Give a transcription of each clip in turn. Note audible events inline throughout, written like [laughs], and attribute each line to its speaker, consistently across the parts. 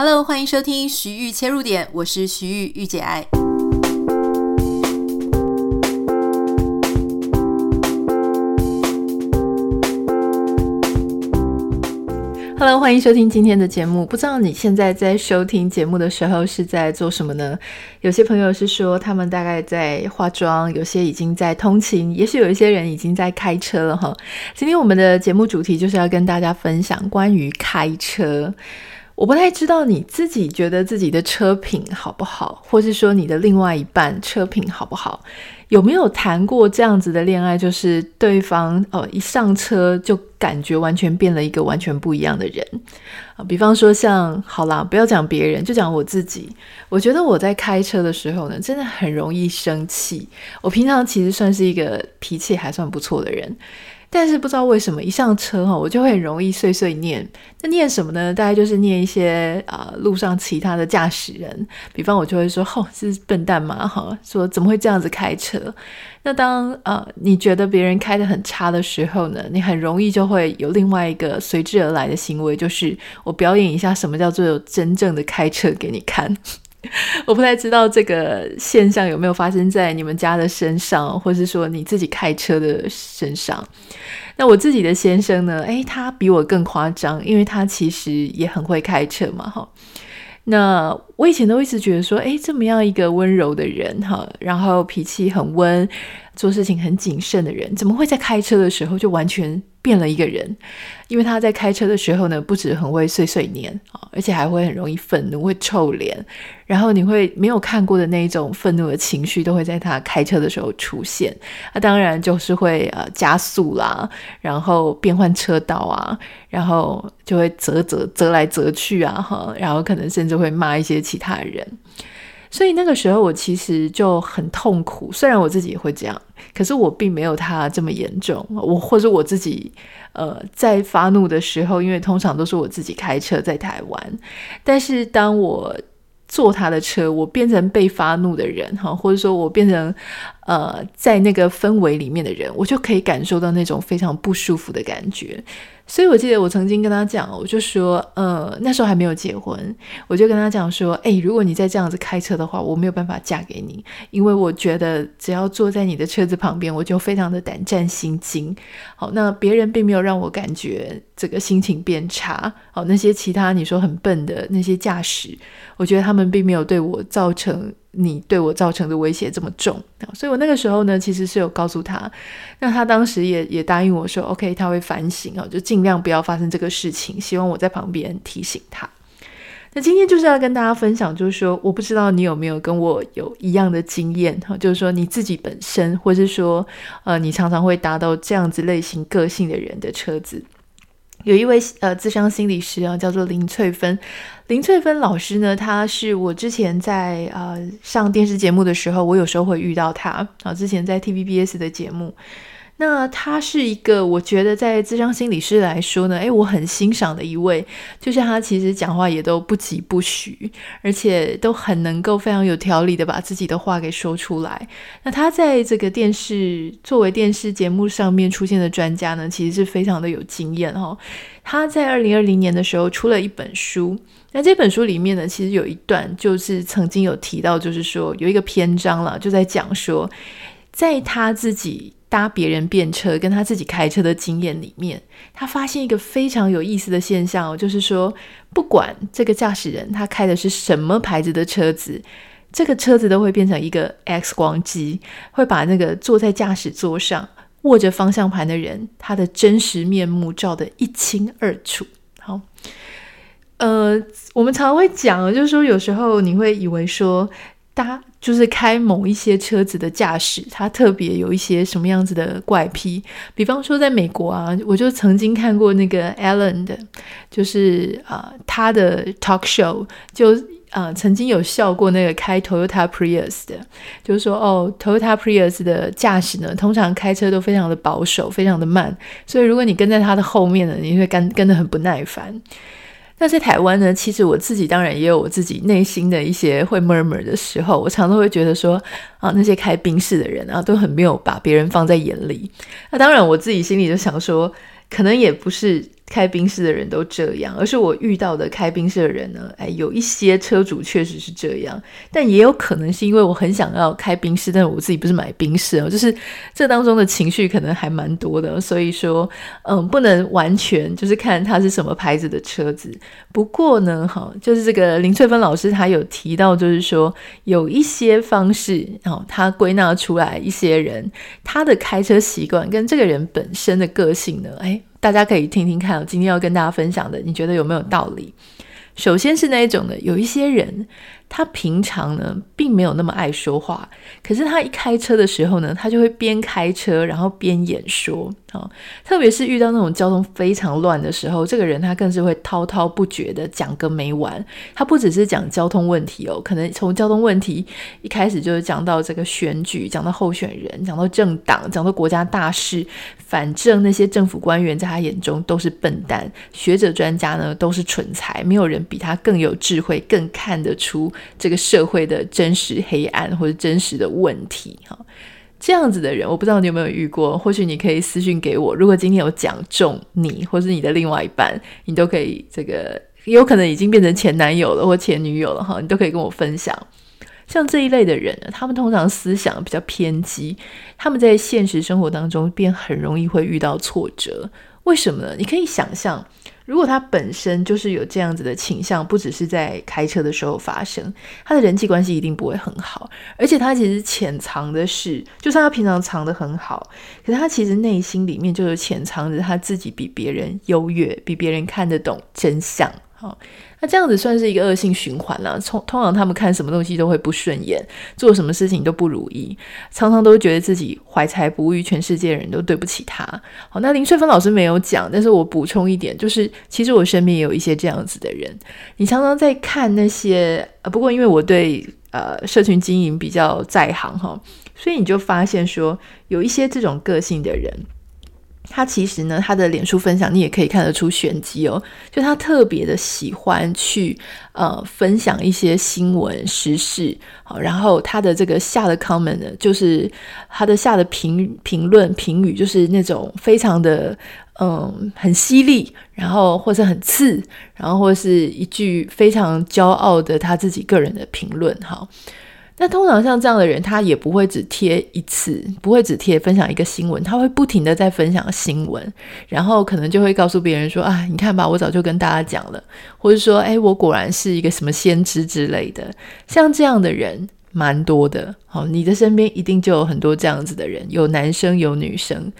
Speaker 1: Hello，欢迎收听徐玉切入点，我是徐玉御姐爱。Hello，欢迎收听今天的节目。不知道你现在在收听节目的时候是在做什么呢？有些朋友是说他们大概在化妆，有些已经在通勤，也许有一些人已经在开车了哈。今天我们的节目主题就是要跟大家分享关于开车。我不太知道你自己觉得自己的车品好不好，或是说你的另外一半车品好不好？有没有谈过这样子的恋爱？就是对方哦一上车就感觉完全变了一个完全不一样的人啊。比方说像好啦，不要讲别人，就讲我自己。我觉得我在开车的时候呢，真的很容易生气。我平常其实算是一个脾气还算不错的人。但是不知道为什么一上车哈，我就会很容易碎碎念。那念什么呢？大概就是念一些啊、路上其他的驾驶人，比方我就会说：“吼、哦，是笨蛋嘛！”哈，说怎么会这样子开车？那当呃你觉得别人开得很差的时候呢，你很容易就会有另外一个随之而来的行为，就是我表演一下什么叫做有真正的开车给你看。[laughs] 我不太知道这个现象有没有发生在你们家的身上，或是说你自己开车的身上。那我自己的先生呢？诶，他比我更夸张，因为他其实也很会开车嘛，哈。那我以前都一直觉得说，诶，这么样一个温柔的人，哈，然后脾气很温，做事情很谨慎的人，怎么会在开车的时候就完全变了一个人？因为他在开车的时候呢，不止很会碎碎念啊，而且还会很容易愤怒，会臭脸，然后你会没有看过的那一种愤怒的情绪都会在他开车的时候出现。那当然就是会呃加速啦，然后变换车道啊，然后就会折折折来折去啊，哈，然后可能甚至会骂一些其他人。所以那个时候我其实就很痛苦，虽然我自己也会这样，可是我并没有他这么严重。我或者我自己，呃，在发怒的时候，因为通常都是我自己开车在台湾，但是当我坐他的车，我变成被发怒的人哈，或者说我变成呃在那个氛围里面的人，我就可以感受到那种非常不舒服的感觉。所以，我记得我曾经跟他讲，我就说，呃，那时候还没有结婚，我就跟他讲说，哎，如果你再这样子开车的话，我没有办法嫁给你，因为我觉得只要坐在你的车子旁边，我就非常的胆战心惊。好，那别人并没有让我感觉这个心情变差。好，那些其他你说很笨的那些驾驶，我觉得他们并没有对我造成。你对我造成的威胁这么重，所以我那个时候呢，其实是有告诉他，那他当时也也答应我说，OK，他会反省啊，就尽量不要发生这个事情，希望我在旁边提醒他。那今天就是要跟大家分享，就是说，我不知道你有没有跟我有一样的经验哈，就是说你自己本身，或是说，呃，你常常会搭到这样子类型个性的人的车子。有一位呃，自商心理师啊，叫做林翠芬。林翠芬老师呢，她是我之前在呃上电视节目的时候，我有时候会遇到她啊。之前在 TVBS 的节目。那他是一个，我觉得在智商心理师来说呢，诶，我很欣赏的一位，就是他其实讲话也都不疾不徐，而且都很能够非常有条理的把自己的话给说出来。那他在这个电视作为电视节目上面出现的专家呢，其实是非常的有经验哦。他在二零二零年的时候出了一本书，那这本书里面呢，其实有一段就是曾经有提到，就是说有一个篇章了，就在讲说，在他自己。搭别人便车跟他自己开车的经验里面，他发现一个非常有意思的现象哦，就是说，不管这个驾驶人他开的是什么牌子的车子，这个车子都会变成一个 X 光机，会把那个坐在驾驶座上握着方向盘的人他的真实面目照得一清二楚。好，呃，我们常会讲，就是说，有时候你会以为说。他就是开某一些车子的驾驶，他特别有一些什么样子的怪癖。比方说，在美国啊，我就曾经看过那个 Ellen 的，就是啊、他的 talk show 就啊、曾经有笑过那个开 Toyota Prius 的，就是说哦，Toyota Prius 的驾驶呢，通常开车都非常的保守，非常的慢，所以如果你跟在他的后面呢，你会跟跟得很不耐烦。那在台湾呢，其实我自己当然也有我自己内心的一些会 murmur 的时候，我常常会觉得说啊，那些开宾室的人啊，都很没有把别人放在眼里。那当然，我自己心里就想说，可能也不是开宾士的人都这样，而是我遇到的开宾士的人呢，哎，有一些车主确实是这样，但也有可能是因为我很想要开宾士，但是我自己不是买宾士哦，就是这当中的情绪可能还蛮多的，所以说，嗯，不能完全就是看它是什么牌子的车子。不过呢，哈，就是这个林翠芬老师他有提到，就是说有一些方式哦，他归纳出来一些人他的开车习惯跟这个人本身的个性呢，哎。大家可以听听看，我今天要跟大家分享的，你觉得有没有道理？首先是那一种的，有一些人。他平常呢，并没有那么爱说话，可是他一开车的时候呢，他就会边开车然后边演说啊、特别是遇到那种交通非常乱的时候，这个人他更是会滔滔不绝的讲个没完。他不只是讲交通问题哦，可能从交通问题一开始就是讲到这个选举，讲到候选人，讲到政党，讲到国家大事。反正那些政府官员在他眼中都是笨蛋，学者专家呢都是蠢材，没有人比他更有智慧，更看得出。这个社会的真实黑暗或者真实的问题，哈，这样子的人，我不知道你有没有遇过。或许你可以私讯给我。如果今天有讲中你，或是你的另外一半，你都可以这个有可能已经变成前男友了或前女友了，哈，你都可以跟我分享。像这一类的人呢，他们通常思想比较偏激，他们在现实生活当中便很容易会遇到挫折。为什么呢？你可以想象。如果他本身就是有这样子的倾向，不只是在开车的时候发生，他的人际关系一定不会很好。而且他其实潜藏的是，就算他平常藏得很好，可是他其实内心里面就是潜藏着他自己比别人优越，比别人看得懂真相。好，那这样子算是一个恶性循环了。通通常他们看什么东西都会不顺眼，做什么事情都不如意，常常都觉得自己怀才不遇，全世界人都对不起他。好，那林翠芬老师没有讲，但是我补充一点，就是其实我身边也有一些这样子的人。你常常在看那些，呃，不过因为我对呃社群经营比较在行哈，所以你就发现说有一些这种个性的人。他其实呢，他的脸书分享你也可以看得出玄机哦。就他特别的喜欢去呃分享一些新闻时事，好，然后他的这个下的 comment 呢，就是他的下的评评论评语，就是那种非常的嗯很犀利，然后或者很刺，然后或是一句非常骄傲的他自己个人的评论，哈。那通常像这样的人，他也不会只贴一次，不会只贴分享一个新闻，他会不停的在分享新闻，然后可能就会告诉别人说啊，你看吧，我早就跟大家讲了，或者说，哎，我果然是一个什么先知之类的。像这样的人蛮多的，好，你的身边一定就有很多这样子的人，有男生有女生。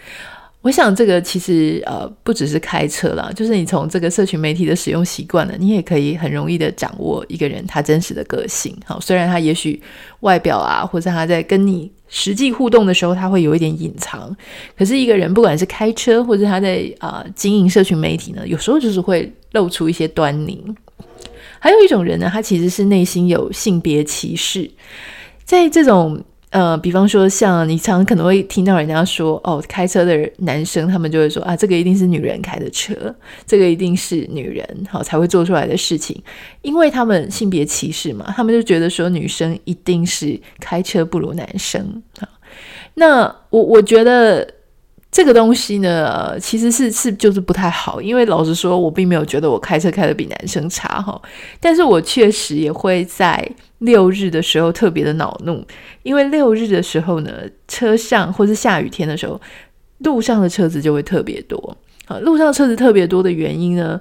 Speaker 1: 我想这个其实呃不只是开车啦，就是你从这个社群媒体的使用习惯了，你也可以很容易的掌握一个人他真实的个性。好，虽然他也许外表啊，或者他在跟你实际互动的时候，他会有一点隐藏，可是一个人不管是开车或者他在啊、经营社群媒体呢，有时候就是会露出一些端倪。还有一种人呢，他其实是内心有性别歧视，在这种。呃，比方说，像你常可能会听到人家说，哦，开车的男生他们就会说啊，这个一定是女人开的车，这个一定是女人好才会做出来的事情，因为他们性别歧视嘛，他们就觉得说女生一定是开车不如男生啊。那我我觉得。这个东西呢，其实是是就是不太好，因为老实说，我并没有觉得我开车开得比男生差哈，但是我确实也会在六日的时候特别的恼怒，因为六日的时候呢，车上或是下雨天的时候，路上的车子就会特别多啊。路上车子特别多的原因呢，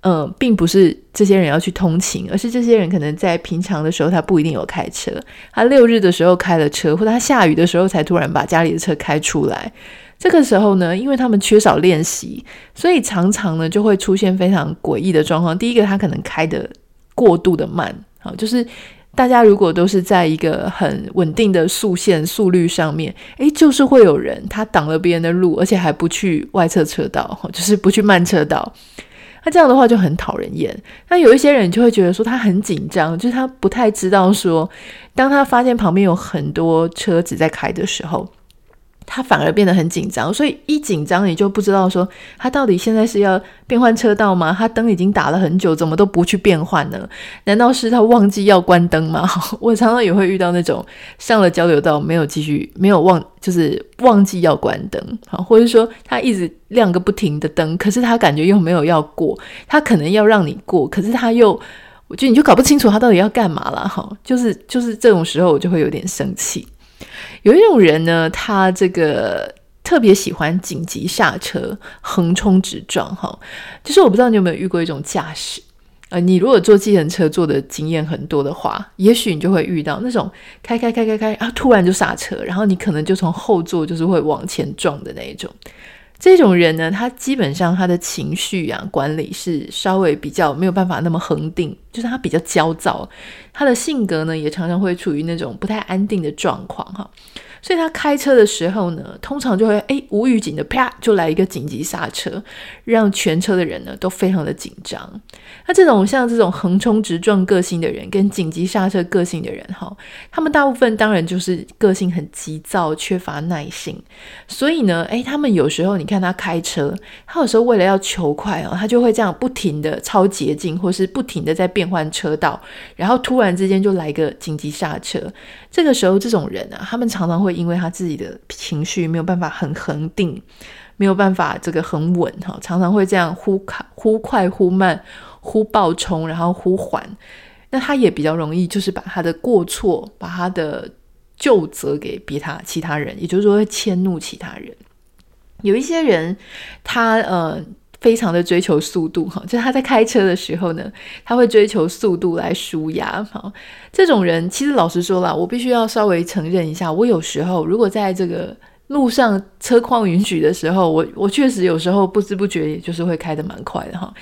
Speaker 1: 呃，并不是这些人要去通勤，而是这些人可能在平常的时候他不一定有开车，他六日的时候开了车，或他下雨的时候才突然把家里的车开出来。这个时候呢，因为他们缺少练习，所以常常呢就会出现非常诡异的状况。第一个，他可能开得过度的慢，好，就是大家如果都是在一个很稳定的速线速率上面，诶，就是会有人他挡了别人的路，而且还不去外侧车道，就是不去慢车道。那这样的话就很讨人厌。那有一些人就会觉得说他很紧张，就是他不太知道说，当他发现旁边有很多车子在开的时候。他反而变得很紧张，所以一紧张你就不知道说他到底现在是要变换车道吗？他灯已经打了很久，怎么都不去变换呢？难道是他忘记要关灯吗？[laughs] 我常常也会遇到那种上了交流道没有继续没有忘，就是忘记要关灯，好，或者说他一直亮个不停的灯，可是他感觉又没有要过，他可能要让你过，可是他又，我觉得你就搞不清楚他到底要干嘛了，哈，就是就是这种时候我就会有点生气。有一种人呢，他这个特别喜欢紧急刹车、横冲直撞，哈，就是我不知道你有没有遇过一种驾驶，呃，你如果坐计程车坐的经验很多的话，也许你就会遇到那种开开开开开啊，突然就刹车，然后你可能就从后座就是会往前撞的那一种。这种人呢，他基本上他的情绪啊管理是稍微比较没有办法那么恒定，就是他比较焦躁，他的性格呢也常常会处于那种不太安定的状况哈。所以他开车的时候呢，通常就会诶无预警的啪就来一个紧急刹车，让全车的人呢都非常的紧张。那这种像这种横冲直撞个性的人，跟紧急刹车个性的人哈，他们大部分当然就是个性很急躁，缺乏耐性。所以呢，诶，他们有时候你看他开车，他有时候为了要求快哦，他就会这样不停的超捷径，或是不停的在变换车道，然后突然之间就来个紧急刹车。这个时候，这种人啊，他们常常会因为他自己的情绪没有办法很恒定，没有办法这个很稳哈，常常会这样忽快忽快忽慢，忽暴冲，然后忽缓。那他也比较容易就是把他的过错，把他的旧责给别他其他人，也就是说会迁怒其他人。有一些人，他呃。非常的追求速度哈，就他在开车的时候呢，他会追求速度来舒压哈。这种人其实老实说啦，我必须要稍微承认一下，我有时候如果在这个路上车况允许的时候，我我确实有时候不知不觉也就是会开得蛮快的哈。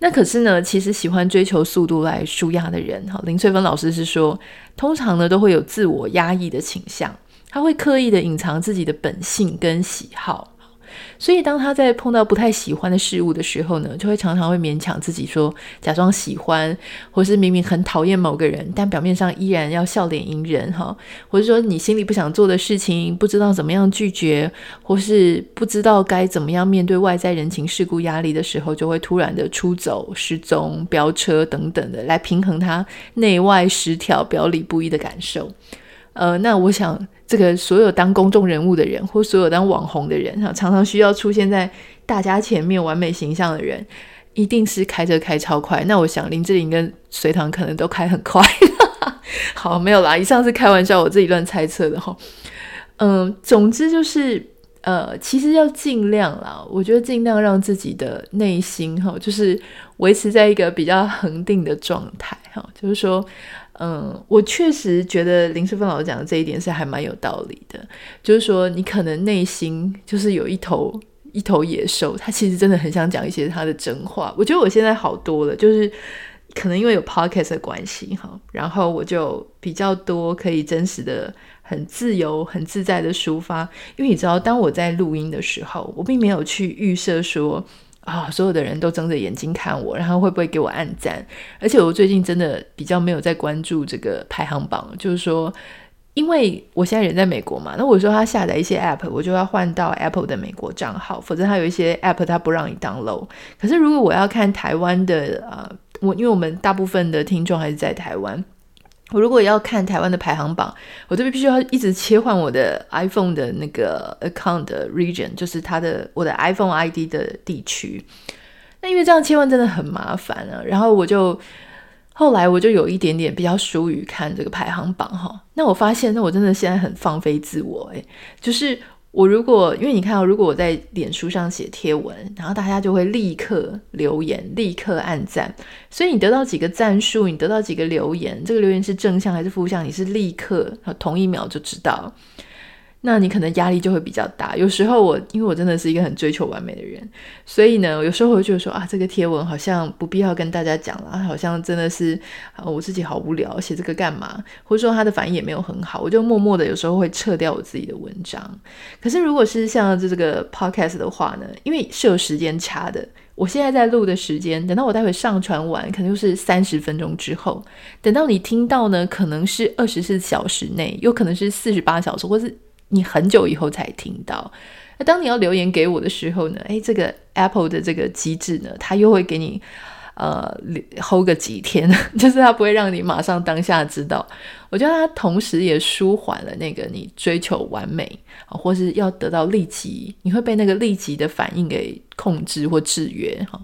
Speaker 1: 那可是呢，其实喜欢追求速度来舒压的人哈，林翠芬老师是说，通常呢都会有自我压抑的倾向，他会刻意的隐藏自己的本性跟喜好。所以，当他在碰到不太喜欢的事物的时候呢，就会常常会勉强自己说，假装喜欢，或是明明很讨厌某个人，但表面上依然要笑脸迎人哈，或者说你心里不想做的事情，不知道怎么样拒绝，或是不知道该怎么样面对外在人情世故压力的时候，就会突然的出走、失踪、飙车等等的，来平衡他内外失调、表里不一的感受。呃，那我想，这个所有当公众人物的人，或所有当网红的人，哈，常常需要出现在大家前面完美形象的人，一定是开车开超快。那我想林志玲跟隋唐可能都开很快。[laughs] 好，没有啦，以上是开玩笑，我自己乱猜测的哈。嗯，总之就是，呃，其实要尽量啦，我觉得尽量让自己的内心哈，就是维持在一个比较恒定的状态哈，就是说。嗯，我确实觉得林世芬老师讲的这一点是还蛮有道理的，就是说你可能内心就是有一头一头野兽，他其实真的很想讲一些他的真话。我觉得我现在好多了，就是可能因为有 podcast 的关系哈，然后我就比较多可以真实的、很自由、很自在的抒发。因为你知道，当我在录音的时候，我并没有去预设说。啊、所有的人都睁着眼睛看我，然后会不会给我按赞？而且我最近真的比较没有在关注这个排行榜，就是说，因为我现在人在美国嘛，那我说他下载一些 app，我就要换到 Apple 的美国账号，否则他有一些 app 他不让你 download。可是如果我要看台湾的，呃，我因为我们大部分的听众还是在台湾。我如果要看台湾的排行榜，我这边必须要一直切换我的 iPhone 的那个 account 的 region，就是它的我的 iPhone ID 的地区。那因为这样切换真的很麻烦啊。然后我就后来我就有一点点比较疏于看这个排行榜哈。那我发现，那我真的现在很放飞自我诶，就是。我如果因为你看到，如果我在脸书上写贴文，然后大家就会立刻留言，立刻按赞，所以你得到几个赞数，你得到几个留言，这个留言是正向还是负向，你是立刻同一秒就知道。那你可能压力就会比较大。有时候我因为我真的是一个很追求完美的人，所以呢，有时候我就说啊，这个贴文好像不必要跟大家讲了，好像真的是啊，我自己好无聊，写这个干嘛？或者说他的反应也没有很好，我就默默的有时候会撤掉我自己的文章。可是如果是像这个 podcast 的话呢，因为是有时间差的，我现在在录的时间，等到我待会上传完，可能就是三十分钟之后，等到你听到呢，可能是二十四小时内，有可能是四十八小时，或是。你很久以后才听到。那当你要留言给我的时候呢，诶，这个 Apple 的这个机制呢，它又会给你呃 hold 个几天，[laughs] 就是它不会让你马上当下知道。我觉得它同时也舒缓了那个你追求完美啊，或是要得到立即，你会被那个立即的反应给控制或制约哈。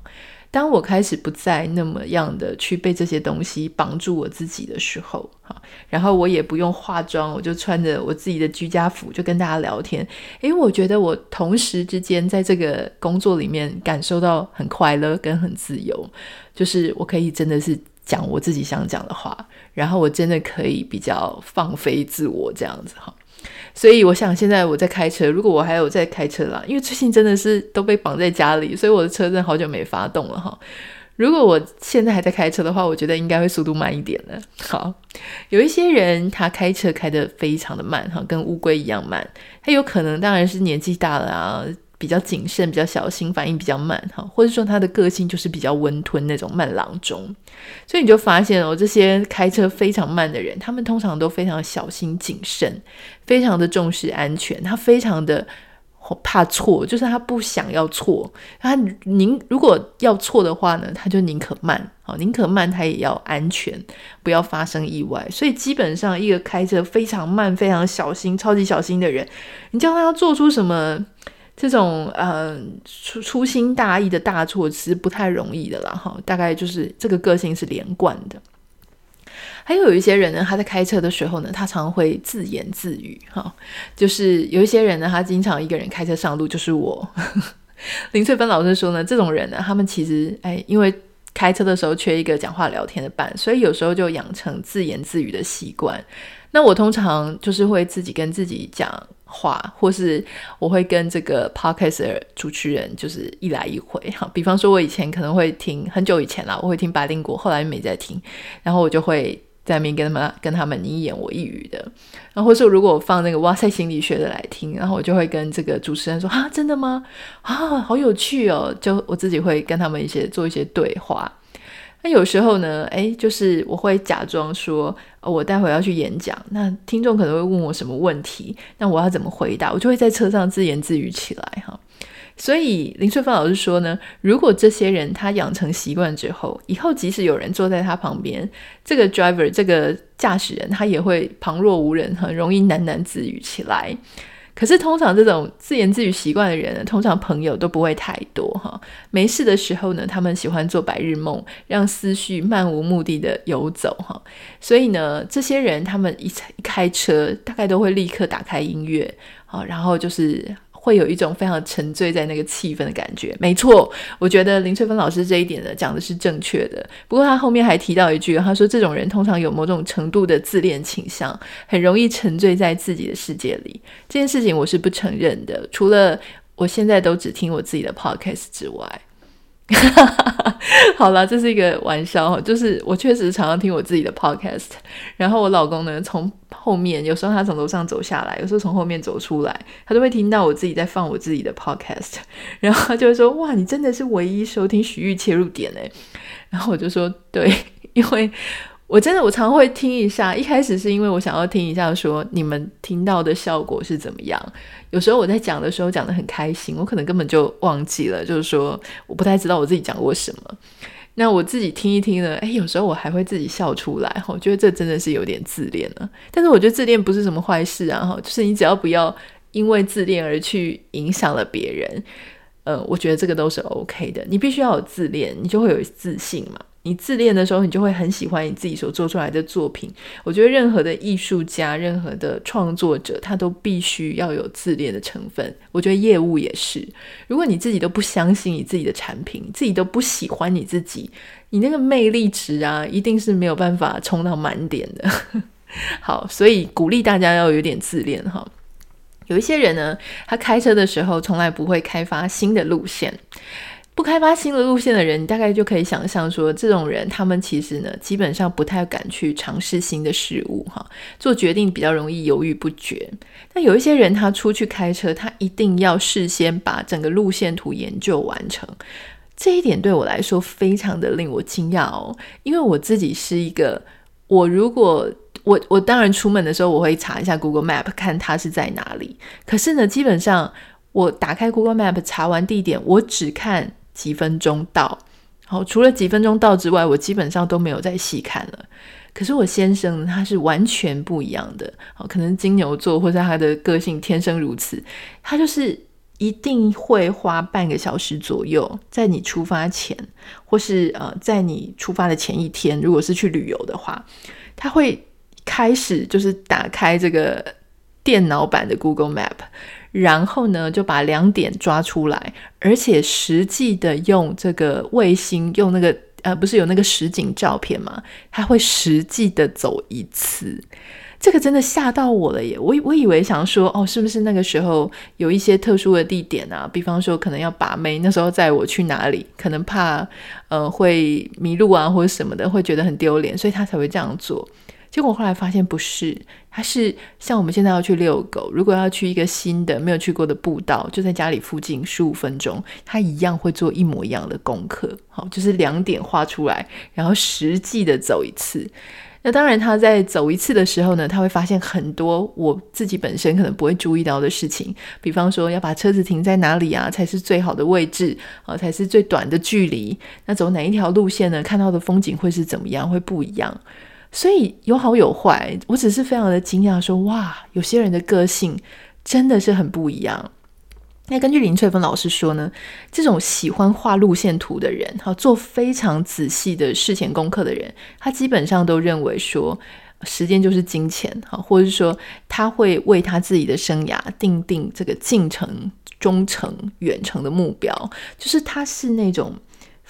Speaker 1: 当我开始不再那么样的去被这些东西绑住我自己的时候，哈，然后我也不用化妆，我就穿着我自己的居家服就跟大家聊天。诶，我觉得我同时之间在这个工作里面感受到很快乐跟很自由，就是我可以真的是讲我自己想讲的话，然后我真的可以比较放飞自我这样子哈。所以我想，现在我在开车，如果我还有在开车啦，因为最近真的是都被绑在家里，所以我的车真的好久没发动了哈。如果我现在还在开车的话，我觉得应该会速度慢一点的。好，有一些人他开车开得非常的慢哈，跟乌龟一样慢，他有可能当然是年纪大了啊。比较谨慎，比较小心，反应比较慢，哈，或者说他的个性就是比较温吞那种慢郎中，所以你就发现哦，这些开车非常慢的人，他们通常都非常小心谨慎，非常的重视安全，他非常的怕错，就是他不想要错，他宁如果要错的话呢，他就宁可慢，好，宁可慢，他也要安全，不要发生意外。所以基本上，一个开车非常慢、非常小心、超级小心的人，你叫他要做出什么？这种呃粗粗心大意的大错其实不太容易的啦哈，大概就是这个个性是连贯的。还有一些人呢，他在开车的时候呢，他常会自言自语哈，就是有一些人呢，他经常一个人开车上路，就是我 [laughs] 林翠芬老师说呢，这种人呢，他们其实哎，因为开车的时候缺一个讲话聊天的伴，所以有时候就养成自言自语的习惯。那我通常就是会自己跟自己讲话，或是我会跟这个 podcast 主持人就是一来一回哈。比方说，我以前可能会听很久以前啦，我会听白灵果，后来没再听，然后我就会在那边跟他们跟他们你一言我一语的。然后或是如果我放那个哇塞心理学的来听，然后我就会跟这个主持人说啊，真的吗？啊，好有趣哦！就我自己会跟他们一些做一些对话。那有时候呢，诶，就是我会假装说，哦，我待会要去演讲，那听众可能会问我什么问题，那我要怎么回答？我就会在车上自言自语起来哈。所以林翠芬老师说呢，如果这些人他养成习惯之后，以后即使有人坐在他旁边，这个 driver 这个驾驶人他也会旁若无人，很容易喃喃自语起来。可是通常这种自言自语习惯的人呢，通常朋友都不会太多哈。没事的时候呢，他们喜欢做白日梦，让思绪漫无目的的游走哈。所以呢，这些人他们一一开车，大概都会立刻打开音乐，好，然后就是。会有一种非常沉醉在那个气氛的感觉，没错，我觉得林翠芬老师这一点呢讲的是正确的。不过他后面还提到一句，他说这种人通常有某种程度的自恋倾向，很容易沉醉在自己的世界里。这件事情我是不承认的，除了我现在都只听我自己的 podcast 之外。[laughs] 好了，这是一个玩笑，就是我确实常常听我自己的 podcast，然后我老公呢，从后面有时候他从楼上走下来，有时候从后面走出来，他都会听到我自己在放我自己的 podcast，[laughs] 然后他就会说：“哇，你真的是唯一收听许玉切入点诶。”然后我就说：“对，因为。”我真的，我常会听一下。一开始是因为我想要听一下，说你们听到的效果是怎么样。有时候我在讲的时候讲得很开心，我可能根本就忘记了，就是说我不太知道我自己讲过什么。那我自己听一听呢，诶，有时候我还会自己笑出来。我觉得这真的是有点自恋了。但是我觉得自恋不是什么坏事啊，哈，就是你只要不要因为自恋而去影响了别人，呃，我觉得这个都是 OK 的。你必须要有自恋，你就会有自信嘛。你自恋的时候，你就会很喜欢你自己所做出来的作品。我觉得任何的艺术家、任何的创作者，他都必须要有自恋的成分。我觉得业务也是。如果你自己都不相信你自己的产品，自己都不喜欢你自己，你那个魅力值啊，一定是没有办法冲到满点的。[laughs] 好，所以鼓励大家要有点自恋哈。有一些人呢，他开车的时候从来不会开发新的路线。不开发新的路线的人，你大概就可以想象说，这种人他们其实呢，基本上不太敢去尝试新的事物，哈，做决定比较容易犹豫不决。但有一些人，他出去开车，他一定要事先把整个路线图研究完成。这一点对我来说非常的令我惊讶哦，因为我自己是一个，我如果我我当然出门的时候我会查一下 Google Map 看它是在哪里。可是呢，基本上我打开 Google Map 查完地点，我只看几分钟到。好，除了几分钟到之外，我基本上都没有再细看了。可是我先生他是完全不一样的。好，可能金牛座或者他的个性天生如此，他就是一定会花半个小时左右，在你出发前，或是呃，在你出发的前一天，如果是去旅游的话，他会开始就是打开这个电脑版的 Google Map，然后呢就把两点抓出来，而且实际的用这个卫星用那个。呃，不是有那个实景照片吗？他会实际的走一次，这个真的吓到我了耶！我我以为想说，哦，是不是那个时候有一些特殊的地点啊？比方说，可能要把妹，那时候载我去哪里，可能怕呃会迷路啊，或者什么的，会觉得很丢脸，所以他才会这样做。结果后来发现不是，它是像我们现在要去遛狗，如果要去一个新的没有去过的步道，就在家里附近十五分钟，它一样会做一模一样的功课。好，就是两点画出来，然后实际的走一次。那当然，他在走一次的时候呢，他会发现很多我自己本身可能不会注意到的事情，比方说要把车子停在哪里啊，才是最好的位置啊，才是最短的距离。那走哪一条路线呢？看到的风景会是怎么样？会不一样。所以有好有坏，我只是非常的惊讶，说哇，有些人的个性真的是很不一样。那根据林翠芬老师说呢，这种喜欢画路线图的人，哈，做非常仔细的事前功课的人，他基本上都认为说，时间就是金钱，哈，或者是说他会为他自己的生涯定定这个近程、中程、远程的目标，就是他是那种。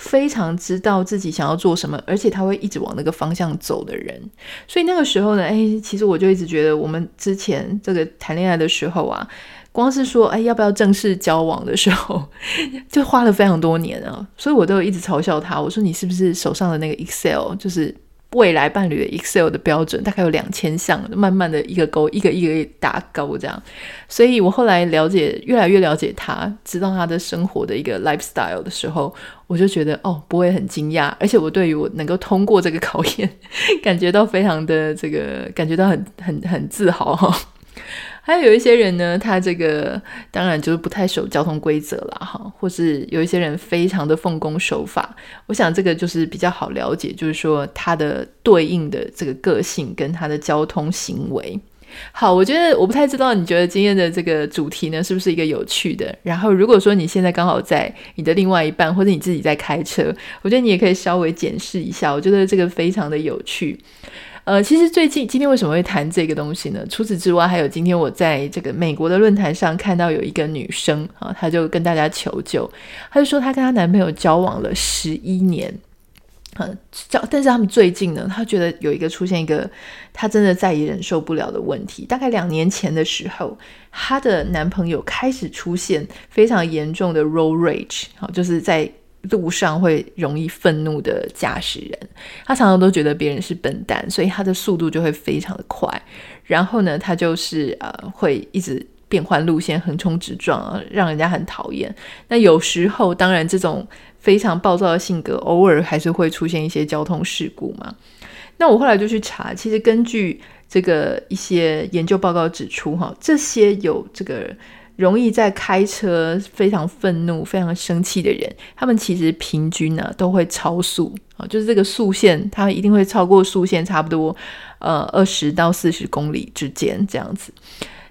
Speaker 1: 非常知道自己想要做什么，而且他会一直往那个方向走的人。所以那个时候呢，哎，其实我就一直觉得，我们之前这个谈恋爱的时候啊，光是说，哎，要不要正式交往的时候，[laughs] 就花了非常多年啊。所以我都一直嘲笑他，我说你是不是手上的那个 Excel 就是。未来伴侣的 Excel 的标准大概有两千项，慢慢的一个勾一个一个打勾这样，所以我后来了解越来越了解他，知道他的生活的一个 lifestyle 的时候，我就觉得哦，不会很惊讶，而且我对于我能够通过这个考验，感觉到非常的这个感觉到很很很自豪哈。还有一些人呢，他这个当然就是不太守交通规则了哈，或是有一些人非常的奉公守法。我想这个就是比较好了解，就是说他的对应的这个个性跟他的交通行为。好，我觉得我不太知道你觉得今天的这个主题呢是不是一个有趣的？然后如果说你现在刚好在你的另外一半，或者你自己在开车，我觉得你也可以稍微检视一下。我觉得这个非常的有趣。呃，其实最近今天为什么会谈这个东西呢？除此之外，还有今天我在这个美国的论坛上看到有一个女生啊，她就跟大家求救，她就说她跟她男朋友交往了十一年，嗯，交，但是他们最近呢，她觉得有一个出现一个她真的再也忍受不了的问题。大概两年前的时候，她的男朋友开始出现非常严重的 roll rage，好，就是在。路上会容易愤怒的驾驶人，他常常都觉得别人是笨蛋，所以他的速度就会非常的快。然后呢，他就是呃会一直变换路线，横冲直撞，让人家很讨厌。那有时候，当然这种非常暴躁的性格，偶尔还是会出现一些交通事故嘛。那我后来就去查，其实根据这个一些研究报告指出，哈，这些有这个。容易在开车非常愤怒、非常生气的人，他们其实平均呢都会超速啊，就是这个速限，他一定会超过速限差不多呃二十到四十公里之间这样子。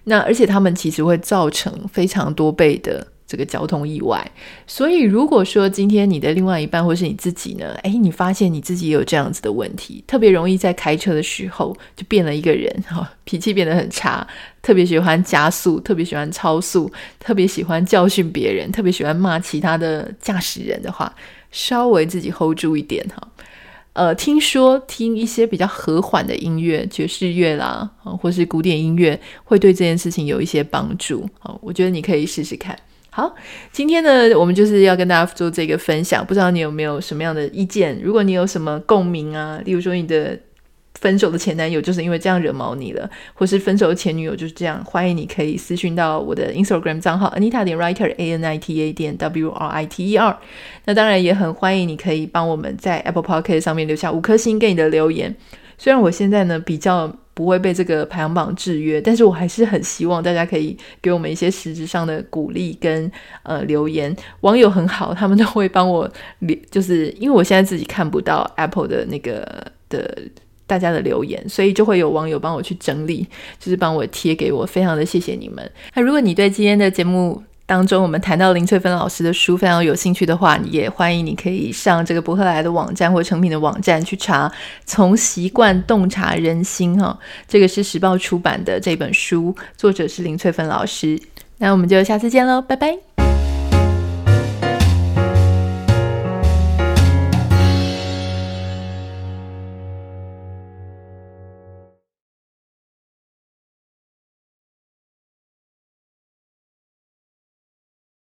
Speaker 1: 那而且他们其实会造成非常多倍的。这个交通意外，所以如果说今天你的另外一半或是你自己呢，哎，你发现你自己也有这样子的问题，特别容易在开车的时候就变了一个人，哈，脾气变得很差，特别喜欢加速，特别喜欢超速，特别喜欢教训别人，特别喜欢骂其他的驾驶人的话，稍微自己 hold 住一点哈。呃，听说听一些比较和缓的音乐，爵士乐啦，或是古典音乐，会对这件事情有一些帮助。好，我觉得你可以试试看。好，今天呢，我们就是要跟大家做这个分享，不知道你有没有什么样的意见？如果你有什么共鸣啊，例如说你的分手的前男友就是因为这样惹毛你了，或是分手的前女友就是这样，欢迎你可以私讯到我的 Instagram 账号 Anita 点 Writer A N I T A 点 W R I T E R。那当然也很欢迎你可以帮我们在 Apple Podcast 上面留下五颗星给你的留言。虽然我现在呢比较不会被这个排行榜制约，但是我还是很希望大家可以给我们一些实质上的鼓励跟呃留言。网友很好，他们都会帮我留，就是因为我现在自己看不到 Apple 的那个的大家的留言，所以就会有网友帮我去整理，就是帮我贴给我，非常的谢谢你们。那如果你对今天的节目，当中，我们谈到林翠芬老师的书，非常有兴趣的话，也欢迎你可以上这个博客来的网站或成品的网站去查《从习惯洞察人心》哈，这个是时报出版的这本书，作者是林翠芬老师。那我们就下次见喽，拜拜。